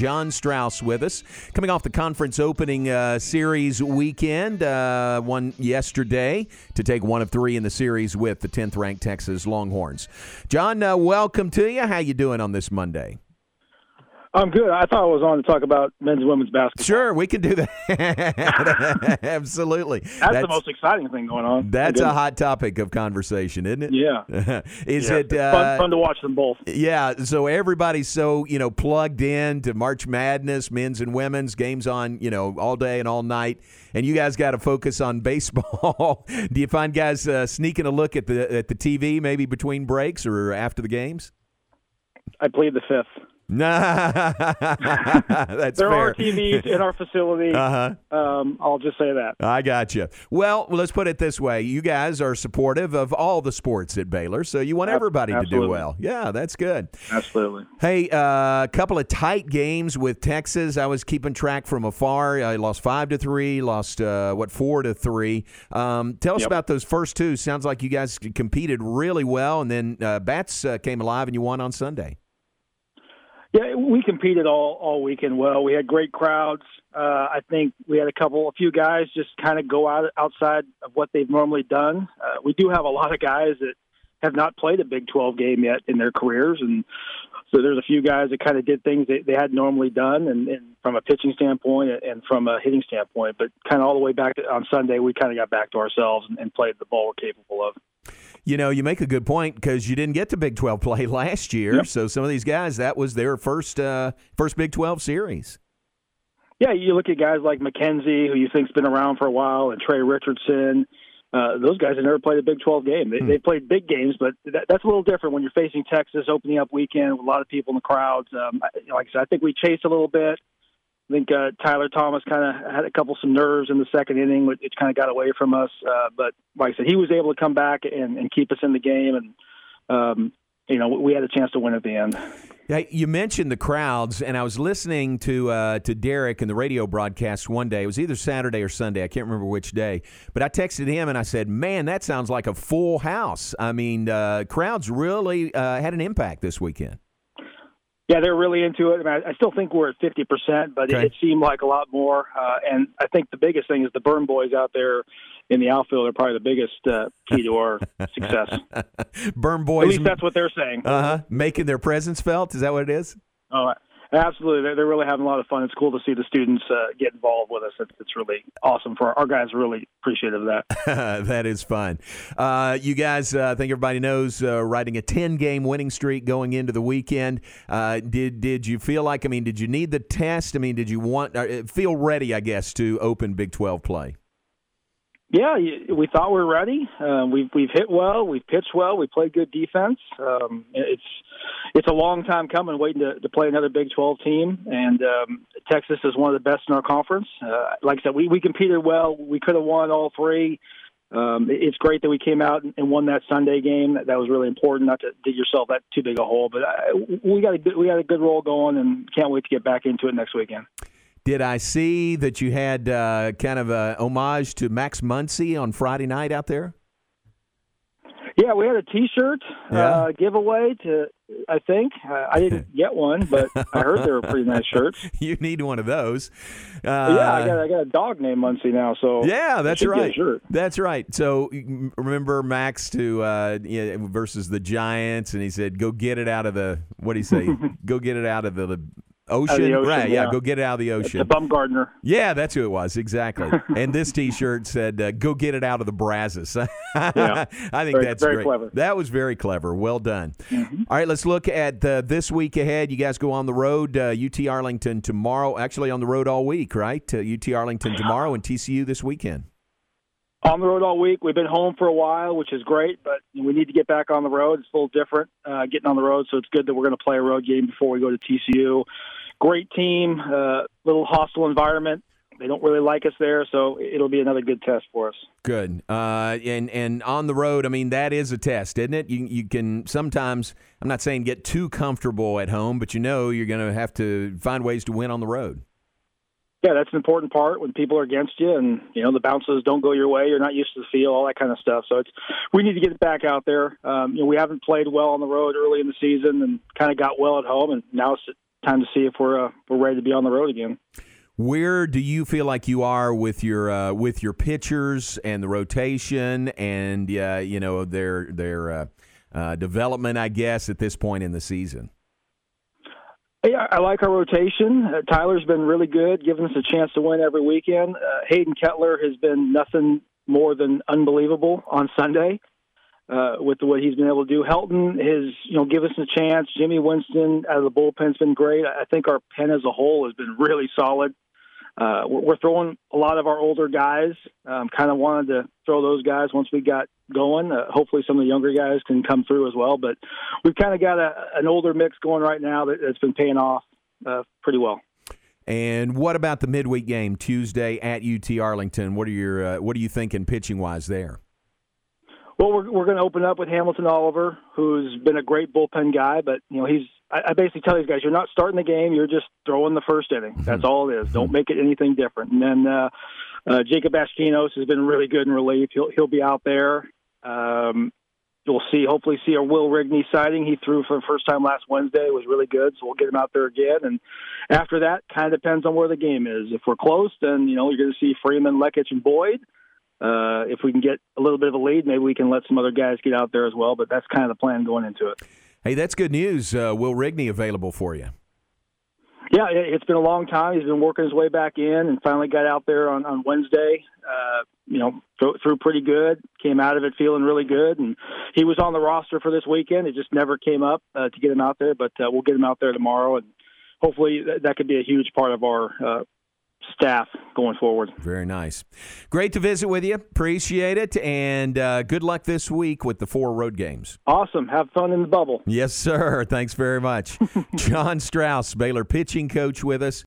John Strauss with us, coming off the conference opening uh, series weekend, uh, one yesterday to take one of three in the series with the 10th ranked Texas Longhorns. John, uh, welcome to you. How you doing on this Monday? I'm good. I thought I was on to talk about men's and women's basketball. Sure, we can do that. Absolutely. That's, that's, the most exciting thing going on. That's a hot topic of conversation, isn't it? Yeah. Is yeah, it uh, fun, fun, to watch them both? Yeah. So everybody's so you know plugged in to March Madness, men's and women's games on you know all day and all night, and you guys got to focus on baseball. do you find guys uh, sneaking a look at the at the TV maybe between breaks or after the games? I played the fifth. Nah, that's there fair. are TVs in our facility. Uh-huh. Um, I'll just say that. I got you. Well, let's put it this way: you guys are supportive of all the sports at Baylor, so you want everybody Absolutely. to do well. Yeah, that's good. Absolutely. Hey, a uh, couple of tight games with Texas. I was keeping track from afar. I lost five to three. Lost uh, what four to three. Um, tell us yep. about those first two. Sounds like you guys competed really well, and then uh, bats uh, came alive and you won on Sunday. Yeah, we competed all all weekend well. We had great crowds. Uh, I think we had a couple, a few guys just kind of go out outside of what they've normally done. Uh, we do have a lot of guys that have not played a Big 12 game yet in their careers, and so there's a few guys that kind of did things they, they had normally done, and, and from a pitching standpoint and from a hitting standpoint. But kind of all the way back to, on Sunday, we kind of got back to ourselves and, and played the ball we're capable of. You know, you make a good point because you didn't get to Big 12 play last year. Yep. So some of these guys, that was their first uh, first Big 12 series. Yeah, you look at guys like McKenzie, who you think's been around for a while, and Trey Richardson. Uh, those guys have never played a Big 12 game. They, Hmm. they played big games, but that, that's a little different when you're facing Texas opening up weekend with a lot of people in the crowds. Um, like I said, I think we chased a little bit. I think uh, Tyler Thomas kind of had a couple some nerves in the second inning, which it kind of got away from us. Uh, but like I said, he was able to come back and, and keep us in the game, and um, you know we had a chance to win at the end. You mentioned the crowds, and I was listening to uh, to Derek in the radio broadcast one day. It was either Saturday or Sunday. I can't remember which day. But I texted him and I said, "Man, that sounds like a full house." I mean, uh, crowds really uh, had an impact this weekend. Yeah, they're really into it. I, mean, I still think we're at fifty percent, but Okay. it, it seemed like a lot more. Uh, and I think the biggest thing is the Burn boys out there in the outfield are probably the biggest uh, key to our success. Burn boys. At least that's what they're saying. uh huh, making their presence felt. Is that what it is? Oh, absolutely. They're, they're really having a lot of fun. It's cool to see the students uh, get involved with us. It's, it's really awesome for our, our guys. Really appreciative of that. that is fun. Uh, you guys, uh, I think everybody knows, uh, riding a ten game winning streak going into the weekend. Uh, did did you feel like? I mean, did you need the test? I mean, did you want feel ready? I guess to open Big Twelve play. Yeah, we thought we were ready. Uh, we've we've hit well. We've pitched well. We played good defense. Um, it's it's a long time coming, waiting to, to play another Big 12 team. And um, Texas is one of the best in our conference. Uh, like I said, we we competed well. We could have won all three. Um, it's great that we came out and- won that Sunday game. That, was really important. Not to dig yourself that too big a hole, but I, we got a we got a good roll going, and can't wait to get back into it next weekend. Did I see that you had uh, kind of a homage to Max Muncy on Friday night out there? Yeah, we had a T-shirt Yeah. uh, giveaway to. I think uh, I didn't get one, but I heard they were pretty nice shirts. you need one of those. Uh, yeah, I got I got a dog named Muncie now, so Yeah, that's should get a right. That's right. So remember Max to uh, yeah, versus the Giants, and he said, "Go get it out of the what do you say? Go get it out of the, the ocean. ocean, right? Yeah. yeah. go get it out of the It's ocean. a Bumgarner. yeah, that's who it was exactly. and this T-shirt said, uh, "Go get it out of the Brazos." I think Very- that's very great. clever. Mm-hmm. That was very clever. Well done. All right, let's look at uh, this week ahead. You guys go on the road. Uh, UT Arlington tomorrow. Actually, on the road all week, right? Uh, UT Arlington tomorrow and TCU this weekend. On the road all week. We've been home for a while, which is great, but we need to get back on the road. It's a little different uh, getting on the road, so it's good that we're going to play a road game before we go to TCU. Great team, uh, little hostile environment. They don't really like us there, so it'll be another good test for us. Good. Uh, and and on the road, I mean that is a test, isn't it? You you can sometimes. I'm not saying get too comfortable at home, but you know you're going to have to find ways to win on the road. Yeah, that's an important part when people are against you, and you know the bounces don't go your way. You're not used to the field, all that kind of stuff. So it's we need to get it back out there. Um, you know, we haven't played well on the road early in the season, and kind of got well at home, and now it's time to see if we're uh, we're ready to be on the road again. Where do you feel like you are with your uh, with your pitchers and the rotation and uh, you know their their uh, uh, development? I guess at this point in the season. Yeah, I like our rotation. Uh, Tyler's been really good, giving us a chance to win every weekend. Uh, Hayden Kettler has been nothing more than unbelievable on Sunday uh, with what he's been able to do. Helton has, you know, given us a chance. Jimmy Winston out of the bullpen's been great. I think our pen as a whole has been really solid. Uh, we're throwing a lot of our older guys. Um, kind of wanted to throw those guys once we got going. Uh, hopefully, some of the younger guys can come through as well. But we've kind of got a, an older mix going right now that, that's been paying off uh, pretty well. And what about the midweek game Tuesday at UT Arlington? What are your uh, what are you thinking pitching wise there? Well, we're we're going to open up with Hambleton Oliver, who's been a great bullpen guy, but you know he's. I, I basically tell these guys, you're not starting the game, you're just throwing the first inning. Mm-hmm. That's all it is. Don't make it anything different. And then uh, uh, Jacob Ashkinos has been really good in relief. He'll he'll be out there. Um, you'll see, hopefully, see a Will Rigney sighting. He threw for the first time last Wednesday. It was really good, so we'll get him out there again. And after that, kind of depends on where the game is. If we're close, then you know you're going to see Freeman, Leckich, and Boyd uh, if we can get a little bit of a lead, maybe we can let some other guys get out there as well. But that's kind of the plan going into it. Hey, that's good news. Uh, Will Rigney available for you? Yeah, it's been a long time. He's been working his way back in, and finally got out there on on Wednesday. Uh, you know, threw, threw pretty good. Came out of it feeling really good, and he was on the roster for this weekend. It just never came up uh, to get him out there, but uh, we'll get him out there tomorrow, and hopefully that, that could be a huge part of our uh, staff going forward. Very nice. Great to visit with you. Appreciate it. And uh, good luck this week with the four road games. Awesome. Have fun in the bubble. Yes, sir. Thanks very much. John Strauss, Baylor pitching coach with us.